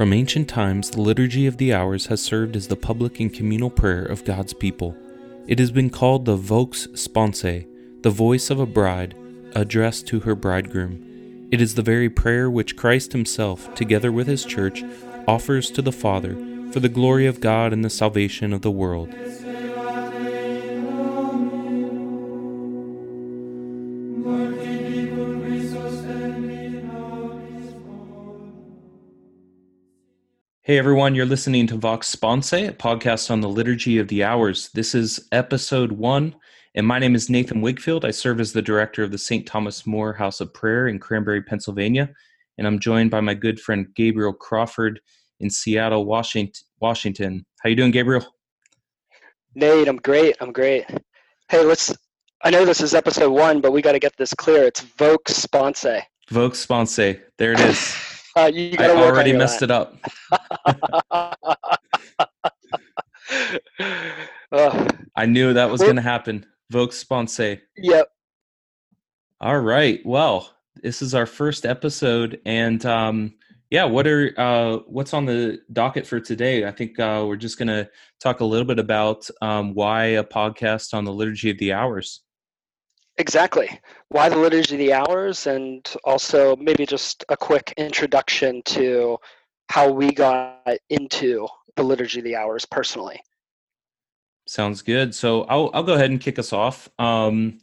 From ancient times, the Liturgy of the Hours has served as the public and communal prayer of God's people. It has been called the Vox Sponsae, the voice of a bride addressed to her bridegroom. It is the very prayer which Christ Himself, together with His Church, offers to the Father for the glory of God and the salvation of the world. Hey everyone, you're listening to Vox Sponsae, a podcast on the Liturgy of the Hours. This is episode one, and my name is Nathan Wigfield. I serve as the director of the St. Thomas More House of Prayer in Cranberry, Pennsylvania, and I'm joined by my good friend Gabriel Crawford in Seattle, Washington. How you doing, Gabriel? Nate, I'm great. I'm great. Hey, let's. I know this is episode one, but we got to get this clear. It's Vox Sponsae. Vox Sponsae. There it is. Uh, you I already messed it up. I knew that was going to happen. Vox Sponsae. Yep. All right. Well, this is our first episode, and um, yeah, what are uh, what's on the docket for today? I think uh, we're just going to talk a little bit about um, why a podcast on the liturgy of the hours. Exactly. Why the Liturgy of the Hours, and also maybe just a quick introduction to how we got into the Liturgy of the Hours personally. Sounds good. So I'll I'll go ahead and kick us off. Um,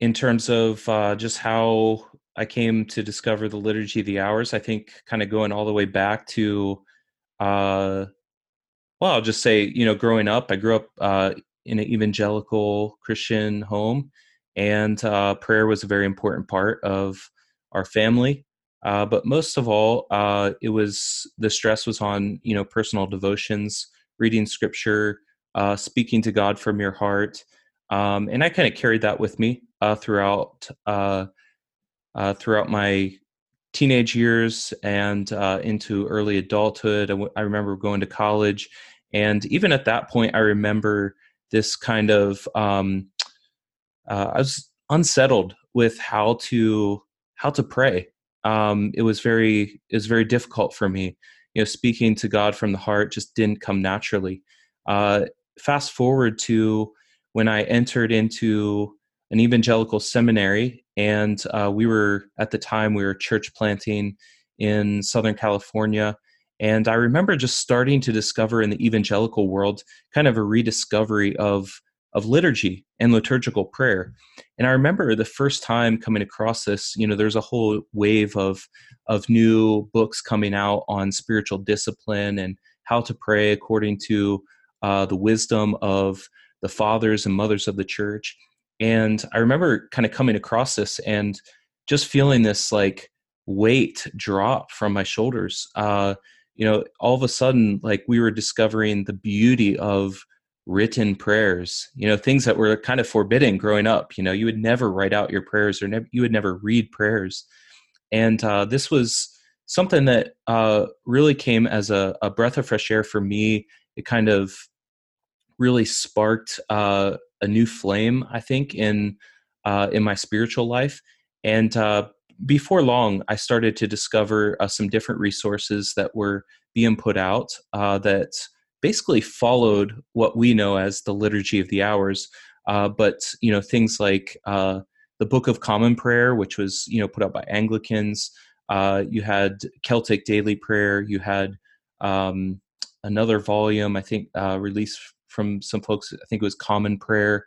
in terms of uh, just how I came to discover the Liturgy of the Hours, I think kind of going all the way back to, uh, well, I'll just say, you know, growing up, I grew up uh, in an evangelical Christian home and uh, prayer was a very important part of our family. Uh, but most of all, uh, it was the stress was on you know personal devotions, reading scripture, uh, speaking to God from your heart, um, and I kind of carried that with me uh, throughout uh, throughout my teenage years and into early adulthood. I, w- I remember going to college, and even at that point, I remember this kind of um, uh, I was unsettled with how to how to pray. Um, it was very it was very difficult for me. You know, speaking to God from the heart just didn't come naturally. Uh, fast forward to when I entered into an evangelical seminary, and uh, we were at the time we were church planting in Southern California. And I remember just starting to discover in the evangelical world kind of a rediscovery of of liturgy and liturgical prayer. And I remember the first time coming across this, you know, there's a whole wave of of new books coming out on spiritual discipline and how to pray according to uh, the wisdom of the fathers and mothers of the church. And I remember kind of coming across this and just feeling this like weight drop from my shoulders. Uh, you know, all of a sudden, like we were discovering the beauty of written prayers you know things that were kind of forbidden growing up you know you would never write out your prayers or you would never read prayers. And uh, this was something that uh, really came as a, a, breath of fresh air for me. It kind of really sparked uh, a new flame i think in uh, in my spiritual life. And uh, before long i started to discover uh, some different resources that were being put out that basically followed what we know as the liturgy of the hours uh, but you know things like uh, the book of common prayer which was you know put out by anglicans uh, you had celtic daily prayer you had um, another volume i think uh, released from some folks i think it was common prayer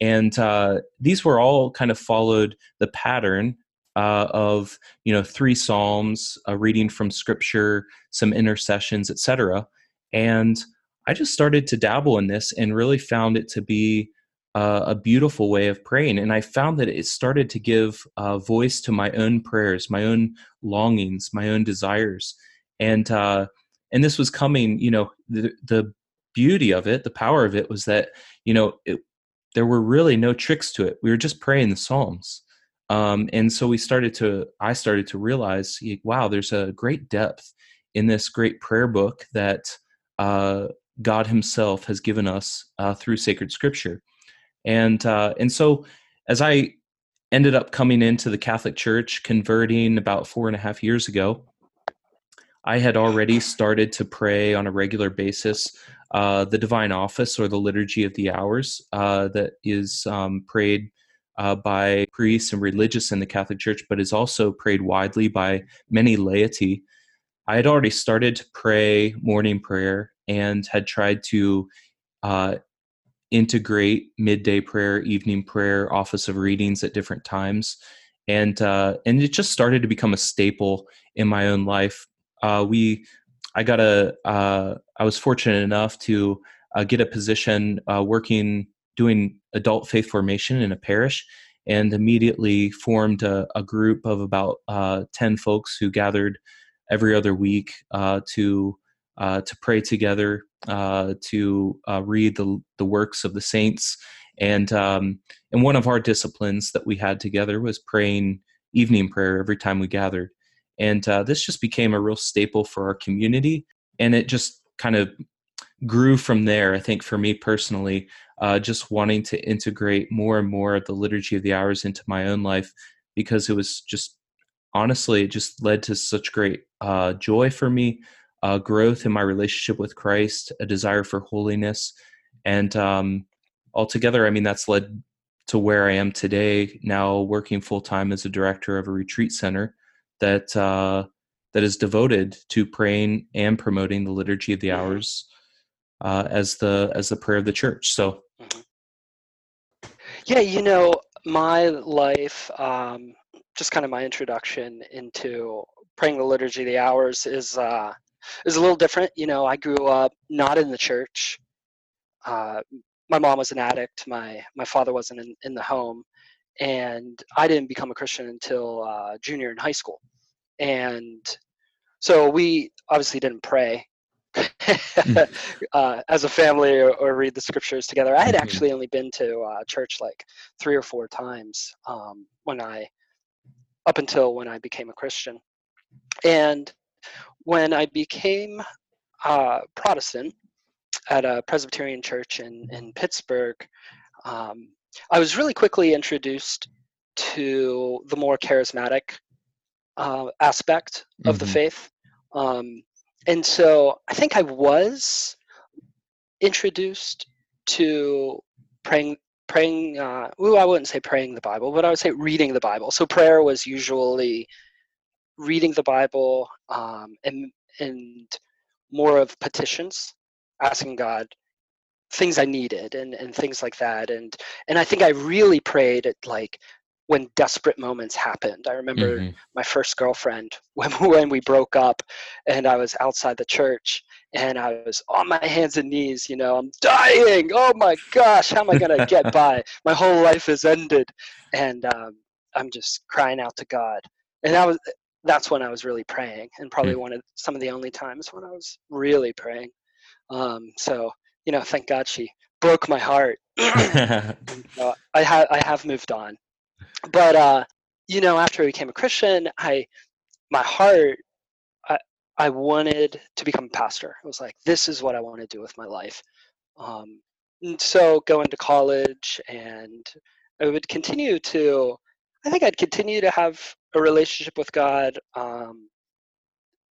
and uh, these were all kind of followed the pattern uh, of you know three psalms a reading from scripture some intercessions etc and I just started to dabble in this and really found it to be uh, a beautiful way of praying. And I found that it started to give uh, voice to my own prayers, my own longings, my own desires. And, uh, and this was coming, you know, the, the beauty of it, the power of it was that, you know, it, there were really no tricks to it. We were just praying the Psalms. Um, and so we started to, I started to realize, wow, there's a great depth in this great prayer book that uh, God Himself has given us uh, through sacred Scripture, and uh, and so as I ended up coming into the Catholic Church, converting about four and a half years ago, I had already started to pray on a regular basis uh, the Divine Office or the Liturgy of the Hours uh, that is um, prayed uh, by priests and religious in the Catholic Church, but is also prayed widely by many laity. I had already started to pray morning prayer and had tried to uh, integrate midday prayer, evening prayer, office of readings at different times, and uh, and it just started to become a staple in my own life. Uh, we, I got a, uh, I was fortunate enough to uh, get a position uh, working doing adult faith formation in a parish, and immediately formed a, a group of about ten folks who gathered every other week to to pray together uh, to uh, read the, the works of the saints. And, um, and one of our disciplines that we had together was praying evening prayer every time we gathered. And uh, this just became a real staple for our community. And it just kind of grew from there, I think, for me personally, uh, just wanting to integrate more and more of the Liturgy of the Hours into my own life because it was just honestly, it just led to such great uh, joy for me, uh, growth in my relationship with Christ, a desire for holiness, and um, altogether, I mean, that's led to where I am today. Now working full time as a director of a retreat center that uh, that is devoted to praying and promoting the liturgy of the hours uh, as the as the prayer of the church. So, mm-hmm. yeah, you know, my life, um, just kind of my introduction into praying the liturgy of the hours is uh, was a little different. You know, I grew up not in the church. Uh, my mom was an addict. My my father wasn't in, in the home, and I didn't become a Christian until uh, junior in high school. And so we obviously didn't pray hmm. uh, as a family or, or, read the scriptures together. I had mm-hmm. actually only been to uh, church like three or four times um, when I, up until when I became a Christian. And when I became uh, Protestant at a Presbyterian church in, in Pittsburgh, um, I was really quickly introduced to the more charismatic uh, aspect of mm-hmm. the faith. Um, and so I think I was introduced to praying praying uh, ooh, I wouldn't say praying the Bible, but I would say reading the Bible. So prayer was usually reading the Bible um, and and more of petitions, asking God things I needed and, and things like that. And and I think I really prayed at like when desperate moments happened. I remember mm-hmm. my first girlfriend when when we broke up and I was outside the church and I was on my hands and knees, you know, I'm dying. Oh my gosh, how am I gonna get by? My whole life is ended. And um, I'm just crying out to God. And that was that's when I was really praying, and probably mm. one of some of the only times when I was really praying. Um, so you know, thank God she broke my heart. I have I have moved on, but uh, you know, after I became a Christian, I my heart I wanted to become a pastor. I was like, this is what I want to do with my life. Um, and so going to college and I would continue to I think I'd continue to have a relationship with God, um,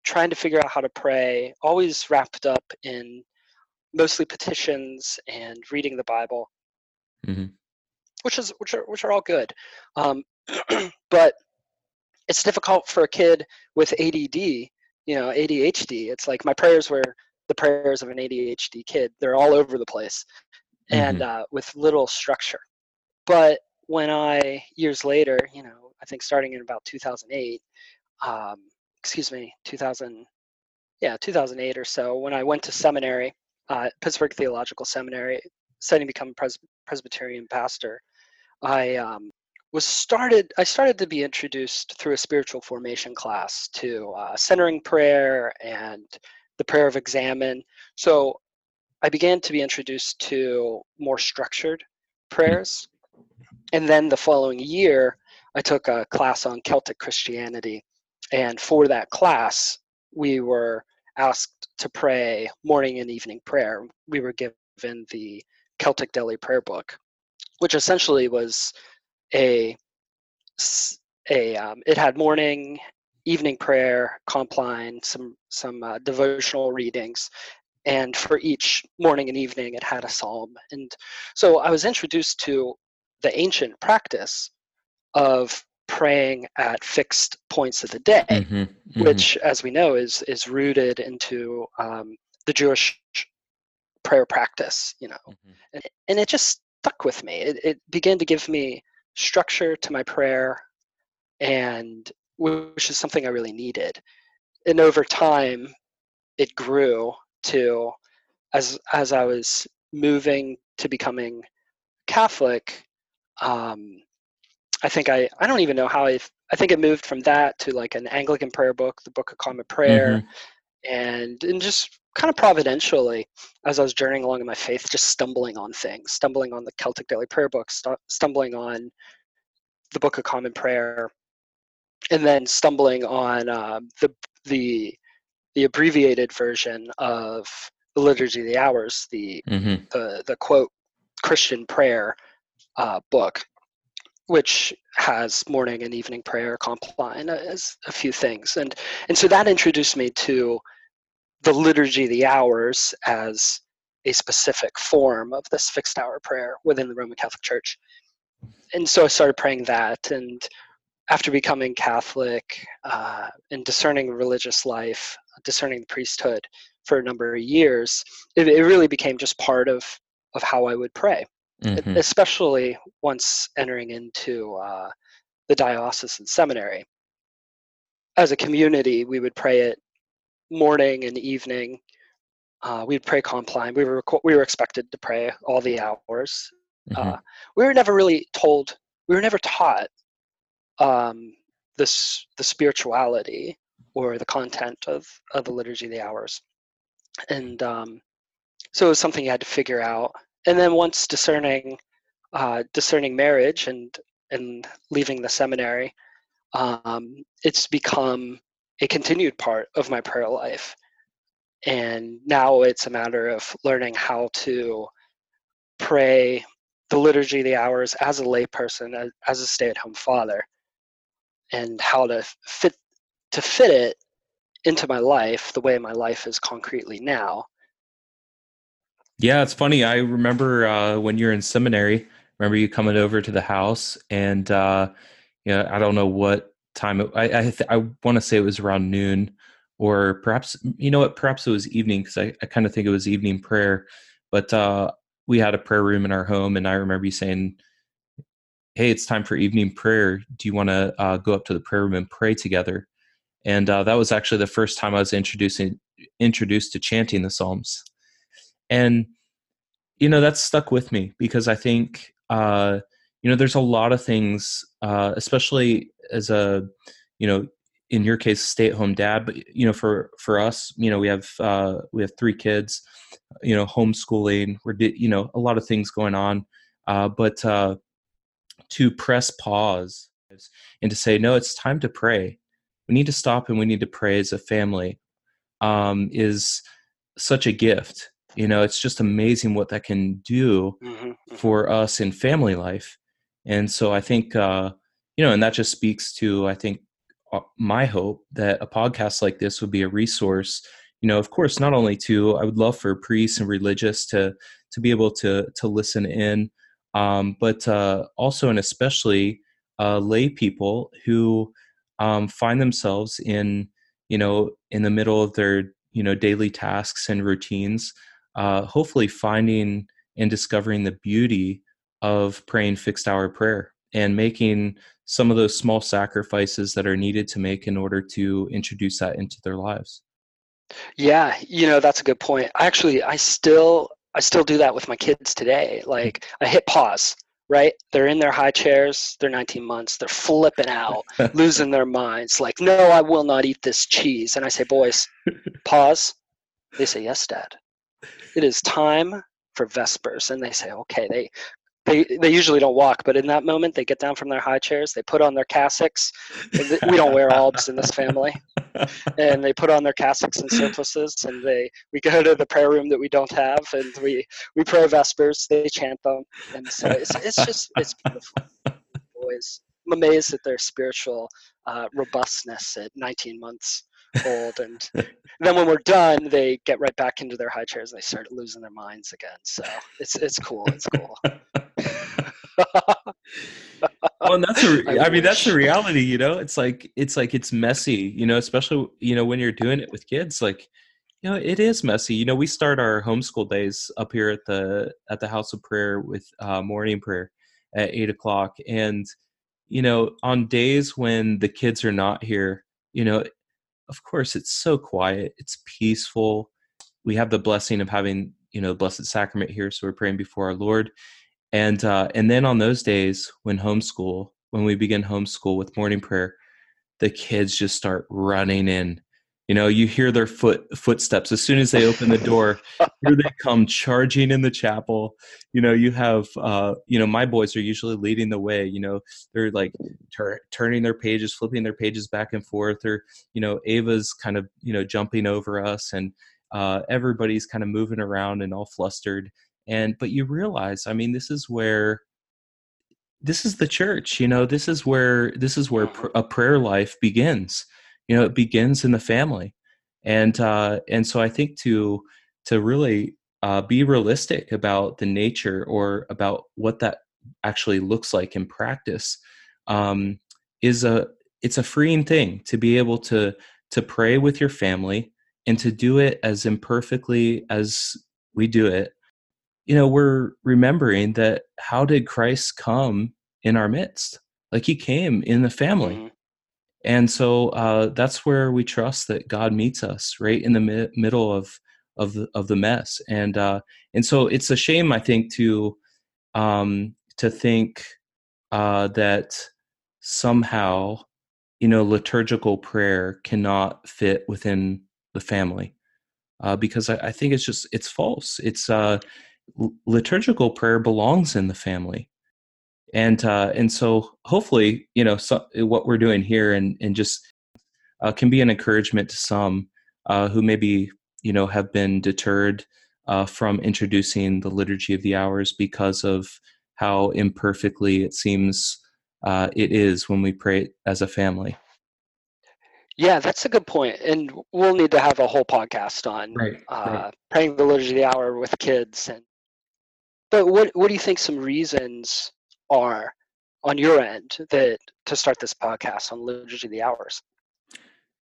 trying to figure out how to pray, always wrapped up in mostly petitions and reading the Bible, mm-hmm. which is which are which are all good, um, but it's difficult for a kid with ADD, you know, ADHD. It's like my prayers were the prayers of an ADHD kid. They're all over the place, mm-hmm. and uh, with little structure. But when I years later, you know, I think starting in about 2008, um, excuse me, 2000, yeah, 2008 or so, when I went to seminary, uh, Pittsburgh Theological Seminary, studying to become a Pres- Presbyterian pastor, I um, was started. I started to be introduced through a spiritual formation class to uh, centering prayer and the prayer of examen. So I began to be introduced to more structured prayers. And then the following year, I took a class on Celtic Christianity, and for that class, we were asked to pray morning and evening prayer. We were given the Celtic Daily Prayer Book, which essentially was a a um, it had morning, evening prayer, compline, some some uh, devotional readings, and for each morning and evening, it had a psalm. And so I was introduced to the ancient practice of praying at fixed points of the day, mm-hmm, mm-hmm. which, as we know, is is rooted into um, the Jewish prayer practice. You know, mm-hmm. and, and it just stuck with me. It, it began to give me structure to my prayer, and which is something I really needed. And over time, it grew to as as I was moving to becoming Catholic. Um, I think I I don't even know how I I think it moved from that to like an Anglican prayer book, the Book of Common Prayer, mm-hmm. And and just kind of providentially as I was journeying along in my faith, just stumbling on things, stumbling on the Celtic Daily Prayer book, st- stumbling on the Book of Common Prayer, and then stumbling on uh, the the the abbreviated version of the Liturgy of the Hours, the mm-hmm. the the quote Christian prayer uh, book, which has morning and evening prayer, compline as a few things, and and so that introduced me to the liturgy the hours as a specific form of this fixed hour prayer within the Roman Catholic Church. And so I started praying that. And after becoming Catholic uh, and discerning religious life, discerning the priesthood for a number of years, it, it really became just part of, of how I would pray, mm-hmm. especially once entering into uh, the diocesan seminary. As a community, we would pray it morning and evening. Uh, we'd pray compline. We were we were expected to pray all the hours. Mm-hmm. Uh, we were never really told. We were never taught um, this the spirituality or the content of of the liturgy of the hours, and um, so it was something you had to figure out. And then once discerning uh, discerning marriage and and leaving the seminary, um, it's become a continued part of my prayer life. And now it's a matter of learning how to pray the liturgy the hours as a layperson, as a stay-at-home father, and how to fit to fit it into my life the way my life is concretely now. Yeah, it's funny. I remember uh, when you're in seminary. Remember you coming over to the house, and uh, you know, I don't know what time. I I, th- I want to say it was around noon, or perhaps you know what? Perhaps it was evening because I, I kind of think it was evening prayer. But uh, we had a prayer room in our home, and I remember you saying, "Hey, it's time for evening prayer. Do you want to uh, go up to the prayer room and pray together?" And uh, that was actually the first time I was introducing introduced to chanting the Psalms, and you know that's stuck with me because I think uh, you know there's a lot of things, uh, especially as a you know in your case stay at home dad but you know for for us you know we have uh we have three kids you know homeschooling we're you know a lot of things going on. Uh but uh to press pause and to say no it's time to pray. We need to stop and we need to pray as a family um is such a gift you know it's just amazing what that can do mm-hmm, mm-hmm. for us in family life and so i think uh you know, and that just speaks to, I think, uh, my hope that a podcast like this would be a resource. You know, of course, not only to, I would love for priests and religious to to be able to to listen in, um, but uh, also and especially uh, lay people who um, find themselves in, you know, in the middle of their you know daily tasks and routines, uh, hopefully finding and discovering the beauty of praying fixed hour prayer and making some of those small sacrifices that are needed to make in order to introduce that into their lives. Yeah you know that's a good point. Actually i still i still do that with my kids today. Like i hit pause right? They're in their high chairs they're 19 months they're flipping out losing their minds like no i will not eat this cheese. And i say boys pause. They say yes dad it is time for vespers and they say okay they they they usually don't walk, but in that moment they get down from their high chairs, they put on their cassocks. we don't wear albs in this family, and they put on their cassocks and surplices, and they we go to the prayer room that we don't have, and we we pray vespers. They chant them, and so it's it's just it's beautiful. Boys, I'm amazed at their spiritual uh, robustness at 19 months old. And then when we're done, they get right back into their high chairs and they start losing their minds again. So it's it's cool. It's cool. well, and that's a, I, I mean, that's the reality, you know, it's like, it's like, it's messy, you know, especially, you know, when you're doing it with kids, like, you know, it is messy. You know, we start our homeschool days up here at the, at the house of prayer with uh, morning prayer at eight o'clock. And, you know, on days when the kids are not here, you know, of course it's so quiet, it's peaceful. We have the blessing of having, you know, the Blessed Sacrament here. So we're praying before our Lord and uh, and then on those days when homeschool when we begin homeschool with morning prayer the kids just start running in you know you hear their foot footsteps. As soon as they open the door here they come charging in the chapel. You know you have uh you know my boys are usually leading the way. You know they're like tur- turning their pages flipping their pages back and forth or you know ava's kind of you know jumping over us and uh everybody's kind of moving around and all flustered. And but you realize i mean this is where this is the church you know this is where this is where pr- a prayer life begins you know it begins in the family and uh and so i think to to really uh be realistic about the nature or about what that actually looks like in practice um is a it's a freeing thing to be able to to pray with your family and to do it as imperfectly as we do it you know, we're remembering that how did Christ come in our midst? Like he came in the family. Mm-hmm. And so uh, that's where we trust that God meets us right in the mi- middle of of the, of the mess. And uh, and so it's a shame, I think, to um, to think uh, that somehow you know liturgical prayer cannot fit within the family uh, because I, I, think it's just it's false. It's uh, liturgical prayer belongs in the family and uh, and so hopefully you know so, what we're doing here and and just uh, can be an encouragement to some uh, who maybe you know have been deterred uh, from introducing the liturgy of the hours because of how imperfectly it seems uh, it is when we pray as a family. Yeah, that's a good point, and we'll need to have a whole podcast on right, uh, right. praying the liturgy of the hour with kids and but what what do you think some reasons are on your end that to start this podcast on liturgy the hours?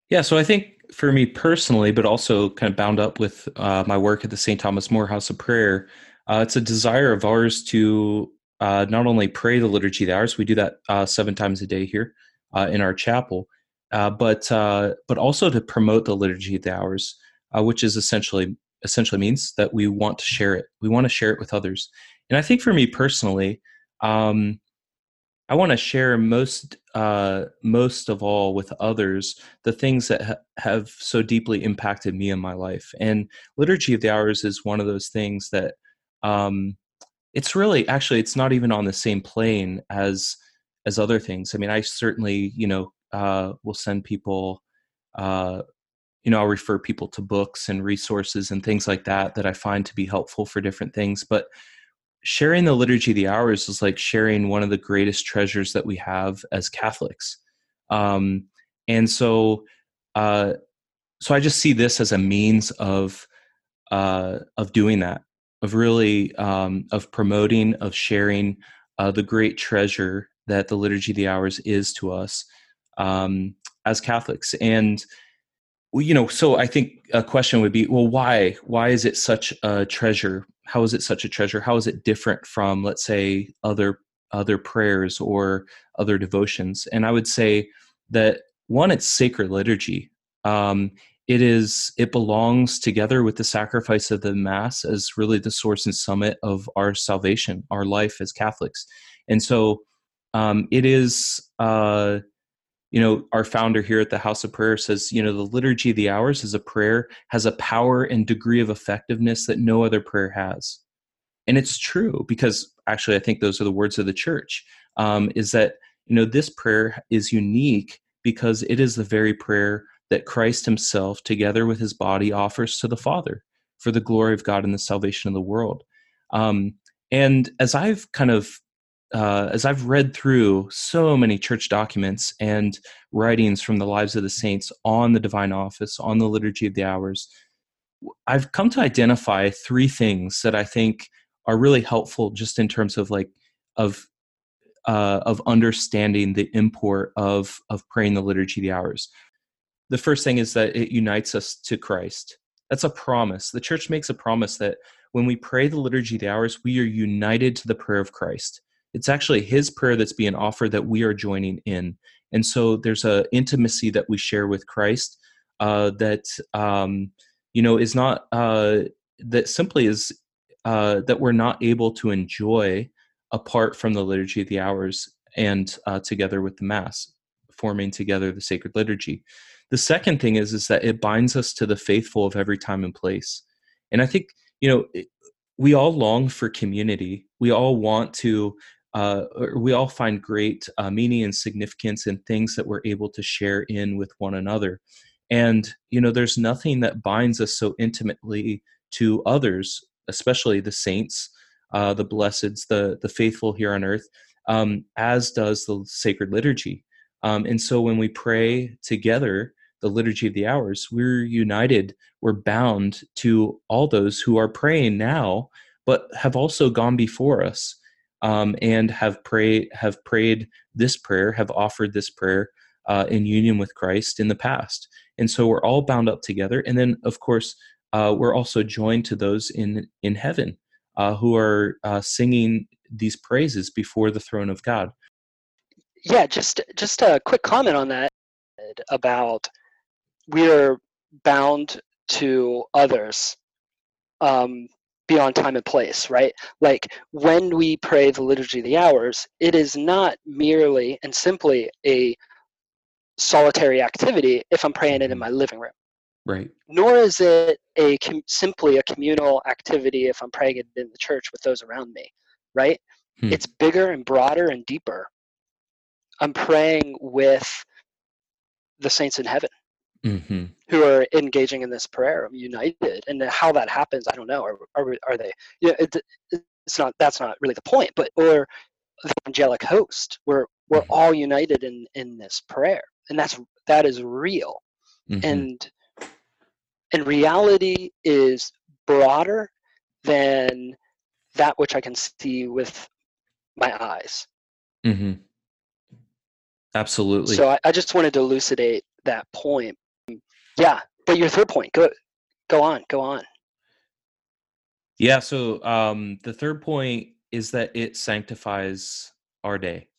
Yeah, so I think for me personally, but also kind of bound up with uh, my work at the St. Thomas More House of Prayer, uh, it's a desire of ours to uh, not only pray the liturgy of the hours, we do that uh, seven times a day here uh, in our chapel, uh, but but also to promote the liturgy of the hours, which is essentially essentially means that we want to share it. We want to share it with others. And I think for me personally, um, I want to share most uh, most of all with others the things that ha- have so deeply impacted me in my life. And liturgy of the hours is one of those things that um, it's really actually it's not even on the same plane as as other things. I mean, I certainly you know uh, will send people uh, you know, I'll refer people to books and resources and things like that that I find to be helpful for different things. But sharing the liturgy of the hours is like sharing one of the greatest treasures that we have as Catholics. Um, and so, uh, so I just see this as a means of uh, of doing that, of really um, of promoting, of sharing uh, the great treasure that the liturgy of the hours is to us um, as Catholics. And you know, so I think a question would be, well, why? Why is it such a treasure? How is it such a treasure? How is it different from, let's say, other other prayers or other devotions? And I would say that one, it's sacred liturgy. Um, it is it belongs together with the sacrifice of the mass as really the source and summit of our salvation, our life as Catholics. And so um, it is. Uh, you know our founder here at the house of prayer says you know the liturgy of the hours is a prayer has a power and degree of effectiveness that no other prayer has. And it's true because actually i think those are the words of the church um, is that you know this prayer is unique because it is the very prayer that christ himself together with his body offers to the father for the glory of god and the salvation of the world. Um, and as i've kind of uh, as I've read through so many church documents and writings from the lives of the saints on the divine office, on the liturgy of the hours, I've come to identify three things that I think are really helpful just in terms of like of uh, of understanding the import of of praying the liturgy of the hours. The first thing is that it unites us to Christ. That's a promise. The church makes a promise that when we pray the liturgy of the hours, we are united to the prayer of Christ. It's actually His prayer that's being offered that we are joining in, and so there's a intimacy that we share with Christ uh, that um, you know is not uh, that simply is uh, that we're not able to enjoy apart from the liturgy of the hours and uh, together with the mass forming together the sacred liturgy. The second thing is is that it binds us to the faithful of every time and place. And i think you know we all long for community. We all want to uh, we all find great uh, meaning and significance in things that we're able to share in with one another and you know there's nothing that binds us so intimately to others especially the saints uh, the blesseds, the the faithful here on earth, um, as does the sacred liturgy. Um, and so when we pray together, the liturgy of the hours, we're united, we're bound to all those who are praying now, but have also gone before us um, and have prayed have prayed this prayer, have offered this prayer uh, in union with Christ in the past. And so we're all bound up together. And then, of course, uh, we're also joined to those in in heaven uh, who are uh, singing these praises before the throne of God. Yeah, just just a quick comment on that about we are bound to others um, beyond time and place, right? Like when we pray the liturgy of the hours, it is not merely and simply a solitary activity if I'm praying it in mm-hmm. my living room. Right. Nor is it a com- simply a communal activity if I'm praying it in the church with those around me, right? Hmm. It's bigger and broader and deeper. I'm praying with the saints in heaven mm-hmm. who are engaging in this prayer. United, and how that happens, I don't know. Are are, are they? Yeah, it, it's not. That's not really the point. But or the angelic host, we're we're mm-hmm. all united in in this prayer, and that's that is real. Mm-hmm. And and reality is broader than that which I can see with my eyes. Mm-hmm. Absolutely. So I, I, just wanted to elucidate that point. Yeah, but your third point, go go on, go on. Yeah. So um, the third point is that it sanctifies our day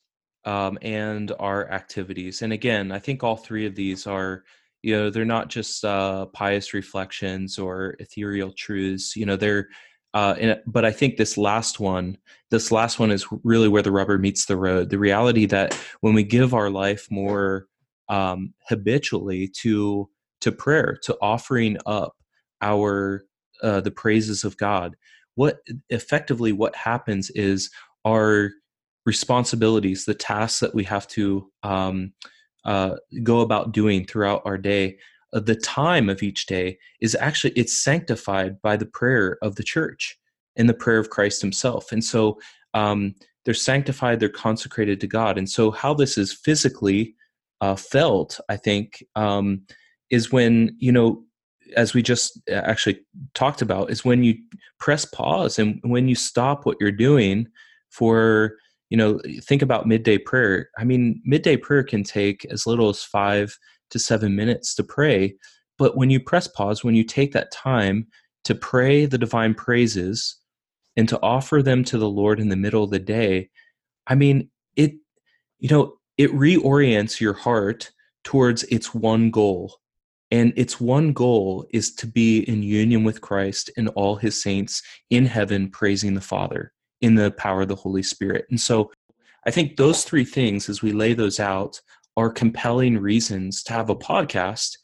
um, and our activities. And again, I think all three of these are you know they're not just uh, pious reflections or ethereal truths you know they're uh, and, but i think this last one this last one is really where the rubber meets the road the reality that when we give our life more um, habitually to to prayer to offering up our uh, the praises of god. What effectively what happens is our responsibilities the tasks that we have to um, uh, go about doing throughout our day uh, the time of each day is actually it's sanctified by the prayer of the church and the prayer of christ himself. And so um, they're sanctified they're consecrated to god. And so how this is physically uh, felt i think um, is when you know as we just uh, actually talked about is when you press pause and when you stop what you're doing for you know think about midday prayer. I mean midday prayer can take as little as five to seven minutes to pray but when you press pause when you take that time to pray the divine praises and to offer them to the lord in the middle of the day i mean it you know it reorients your heart towards its one goal and its one goal is to be in union with christ and all his saints in heaven praising the father in the power of the Holy Spirit. And so I think those three things, as we lay those out, are compelling reasons to have a podcast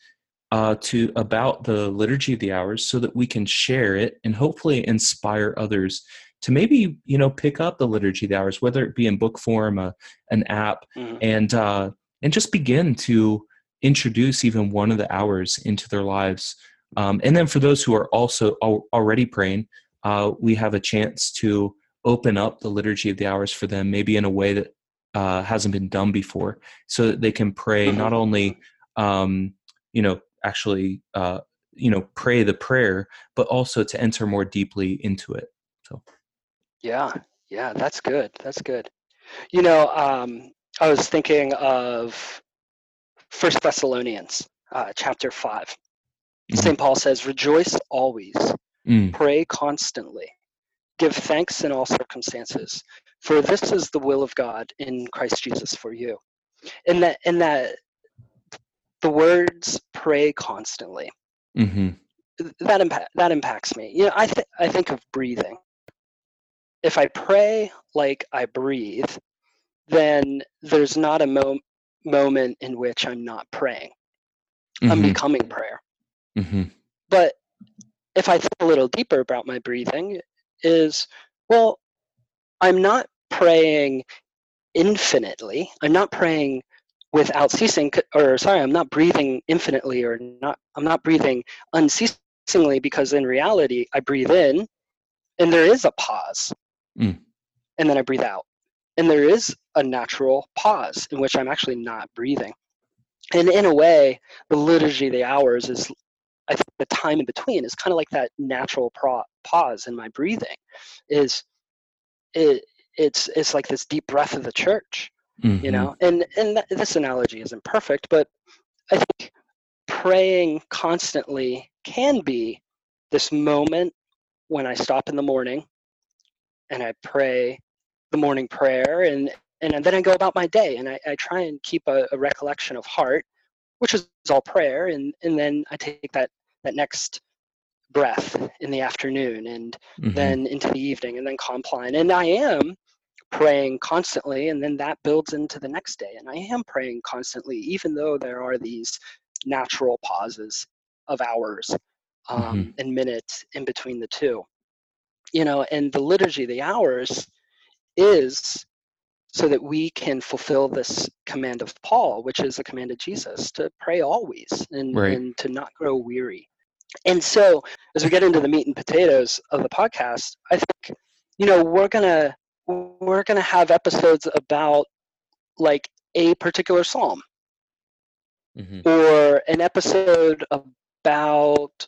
uh, to about the liturgy of the hours so that we can share it and hopefully inspire others to maybe you know pick up the liturgy of the hours whether it be in book form a, an app mm-hmm. and uh, and just begin to introduce even one of the hours into their lives um, and then for those who are also al- already praying uh, we have a chance to open up the liturgy of the hours for them, maybe in a way that uh, hasn't been done before, so that they can pray not mm-hmm. only, um, you know, actually, uh, you know, pray the prayer, but also to enter more deeply into it. So, yeah, yeah, that's good. That's good. You know, um, I was thinking of First Thessalonians, uh, chapter 5 mm-hmm. St. Paul says, "Rejoice always, mm. pray constantly, give thanks in all circumstances, for this is the will of God in Christ Jesus for you." And that, and that, the words "pray constantly." Mm-hmm. That impact that impacts me. You know, I th- I think of breathing. If I pray like I breathe, then there's not a mo- moment in which I'm not praying. Mm-hmm. I'm becoming prayer. Mm-hmm. But if I think a little deeper about my breathing, is well, I'm not praying infinitely. I'm not praying without ceasing, or sorry, I'm not breathing infinitely, or not. I'm not breathing unceasingly because in reality, I breathe in, and there is a pause, mm. and then I breathe out, and there is a natural pause in which I'm actually not breathing. And in a way, the liturgy the hours is, I think, the time in between is kind of like that natural pro- pause in my breathing. Is it? It's it's like this deep breath of the church, mm-hmm. you know. And and th- this analogy isn't perfect, but I think praying constantly can be this moment when I stop in the morning and I pray the morning prayer and and then I go about my day and I, I try and keep a, a, recollection of heart, which is all prayer, and and then I take that that next breath in the afternoon and mm-hmm. then into the evening and then compline. And I am praying constantly and then that builds into the next day. And I am praying constantly, even though there are these natural pauses of hours um, mm-hmm. and minutes in between the two. You know, and the liturgy, the hours, is so that we can fulfill this command of Paul, which is a command of Jesus to pray always and, right. and to not grow weary. And so, as we get into the meat and potatoes of the podcast, I think you know we're gonna we're gonna have episodes about like a particular psalm, mm-hmm. or an episode about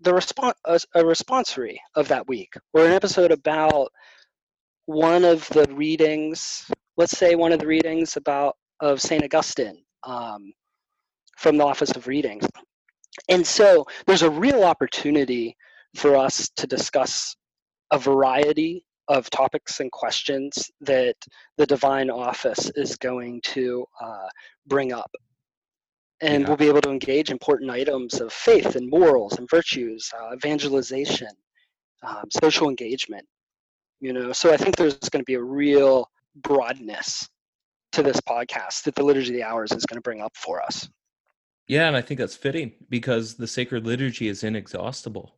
the response a, a responsory of that week, or an episode about one of the readings, let's say one of the readings about of St. Augustine um, from the Office of Readings. And so there's a real opportunity for us to discuss a variety of topics and questions that the divine office is going to uh, bring up. And yeah. we'll be able to engage important items of faith and morals and virtues, uh, evangelization, um, social engagement, you know? So i think there's going to be a real broadness to this podcast that the liturgy of the hours is going to bring up for us. Yeah and i think that's fitting because the sacred liturgy is inexhaustible.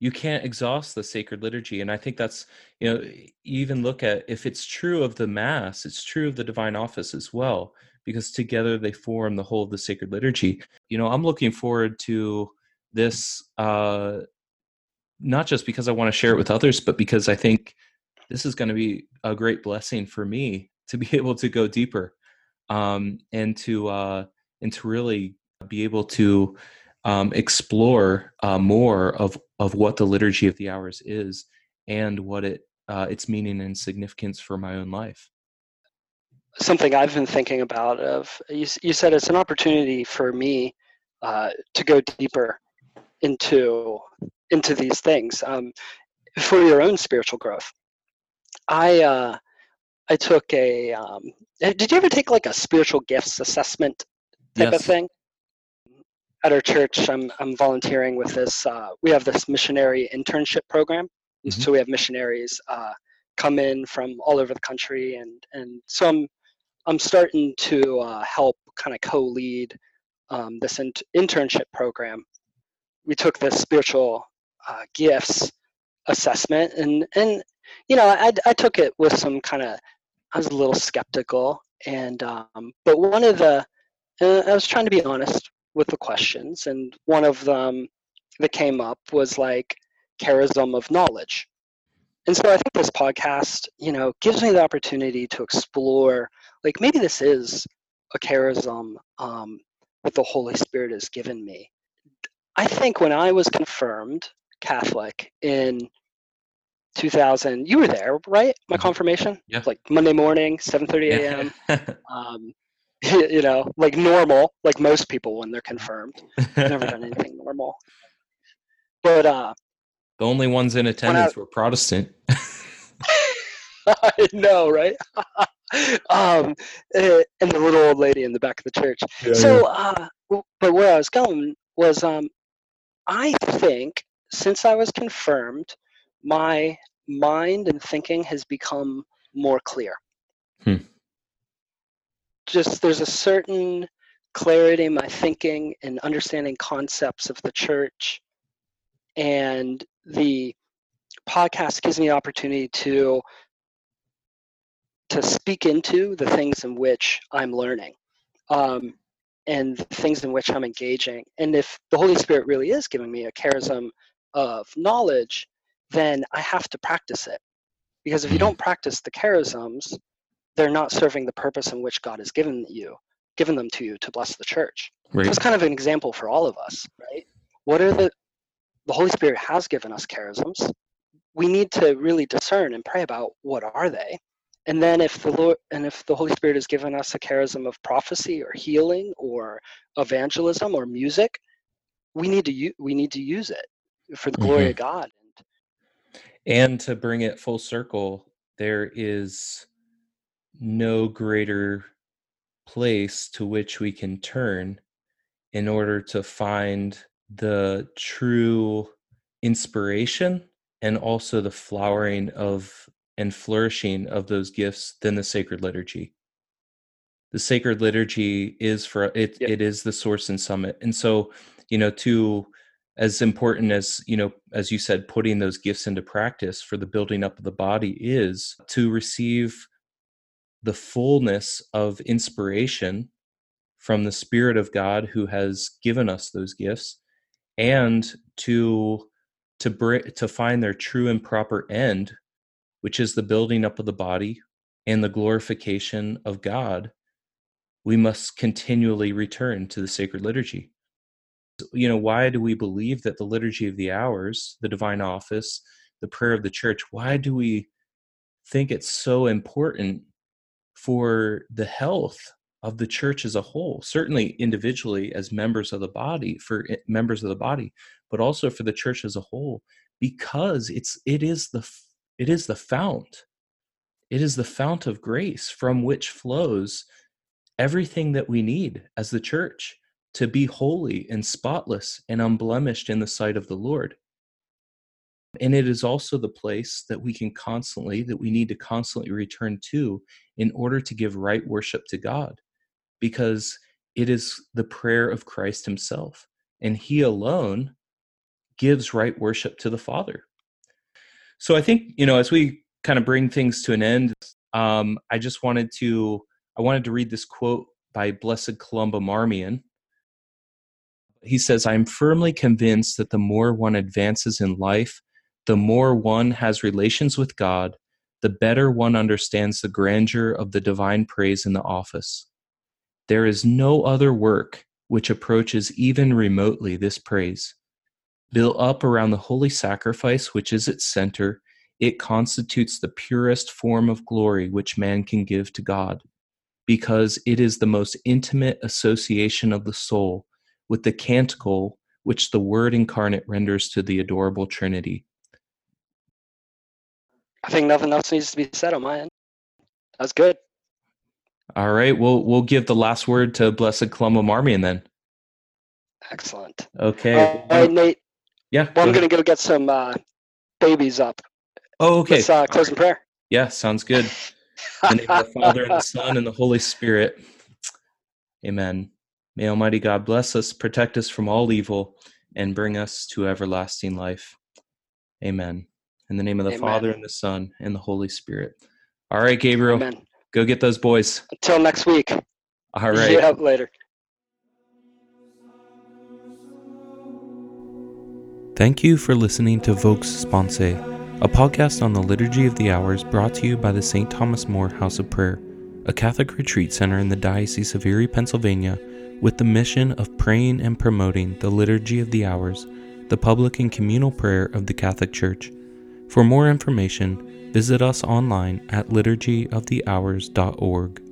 You can't exhaust the sacred liturgy and i think that's you know even look at if it's true of the mass it's true of the divine office as well because together they form the whole of the sacred liturgy. You know i'm looking forward to this uh not just because I want to share it with others, but because I think this is going to be a great blessing for me to be able to go deeper um, and to uh, and to really be able to um, explore uh, more of of what the liturgy of the hours is and what it uh, its meaning and significance for my own life. Something I've been thinking about of you, you said it's an opportunity for me uh, to go deeper into into these things um, for your own spiritual growth. I uh, I took a. Um, eh, did you ever take like a spiritual gifts assessment type yes. of thing? At our church, I'm I'm volunteering with this. Uh, we have this missionary internship program, mm-hmm. so we have missionaries uh, come in from all over the country, and and so I'm I'm starting to uh, help kind of co-lead um, this in- internship program. We took this spiritual uh, gifts assessment, and and you know I I took it with some kind of I was a little skeptical, and um, but one of the uh, I was trying to be honest with the questions, and one of them that came up was like charism of knowledge, and so I think this podcast, you know, gives me the opportunity to explore, like maybe this is a charism um, that the Holy Spirit has given me. I think when I was confirmed Catholic in 2000, you were there, right? My Mhm. confirmation, Yeah. like Monday morning, 7:30 a.m. Um, you know, like normal, like most people when they're confirmed. I've never done anything normal. But uh, the only ones in attendance were Protestant. I know, right? um, eh, and the little old lady in the back of the church. so, uh, but where I was going was, um, I think since I was confirmed, my mind and thinking has become more clear. Hmm. Just there's a certain clarity in my thinking and understanding concepts of the church, and the podcast gives me the opportunity to to speak into the things in which I'm learning um, and the things in which I'm engaging. And if the Holy Spirit really is giving me a charism of knowledge, then I have to practice it. Because if you don't mm-hmm. practice the charisms, they're not serving the purpose in which God has given you, given them to you to bless the church. So it's kind of an example for all of us, right? What are the the Holy Spirit has given us charisms. We need to really discern and pray about what are they. And then if the Lord and if the Holy Spirit has given us a charism of prophecy or healing or evangelism or music, we need to u- we need to use it for the glory mm-hmm. of God. And to bring it full circle, there is no greater place to which we can turn in order to find the true inspiration and also the flowering of and flourishing of those gifts than the sacred liturgy. The sacred liturgy is for it Yep. it is the source and summit. And so, you know, to as important as, you know, as you said, putting those gifts into practice for the building up of the body is to receive the fullness of inspiration from the Spirit of God who has given us those gifts, and to to br- to find their true and proper end, which is the building up of the body and the glorification of God. We must continually return to the sacred liturgy. You know, why do we believe that the liturgy of the hours, the divine office, the prayer of the church, why do we think it's so important for the health of the church as a whole certainly individually as members of the body for members of the body but also for the church as a whole because it's it is the it is the fount. It is the fount of grace from which flows everything that we need as the church to be holy and spotless and unblemished in the sight of the lord. And it is also the place that we can constantly that we need to constantly return to in order to give right worship to god because it is the prayer of christ himself and he alone gives right worship to the father so i think you know as we kind of bring things to an end um, i just wanted to i wanted to read this quote by blessed columba marmion he says i'm firmly convinced that the more one advances in life the more one has relations with God, the better one understands the grandeur of the divine praise in the office. There is no other work which approaches even remotely this praise. Built up around the holy sacrifice, which is its center, it constitutes the purest form of glory which man can give to God, because it is the most intimate association of the soul with the canticle which the Word incarnate renders to the adorable Trinity. I think nothing else needs to be said on my end. That's good. All right, we'll we'll give the last word to Blessed Columba Marmion then. Excellent. Okay. All right, Nate. Yeah. Well, I'm going to go get some uh, babies up. Oh, okay. Let's uh, close in prayer. Yeah, sounds good. In the name of the Father and the Son and the Holy Spirit. Amen. May Almighty God bless us, protect us from all evil, and bring us to everlasting life. Amen. In the name of the Amen. Father and the Son and the Holy Spirit. All right, Gabriel, Amen. go get those boys. Until next week. All right. Yeah, later. Thank you for listening to Vox Sponsae, a podcast on the Liturgy of the Hours brought to you by the St. Thomas More House of Prayer, a Catholic retreat center in the Diocese of Erie, Pennsylvania, with the mission of praying and promoting the Liturgy of the Hours, the public and communal prayer of the Catholic Church. For more information, visit us online at liturgyofthehours.org.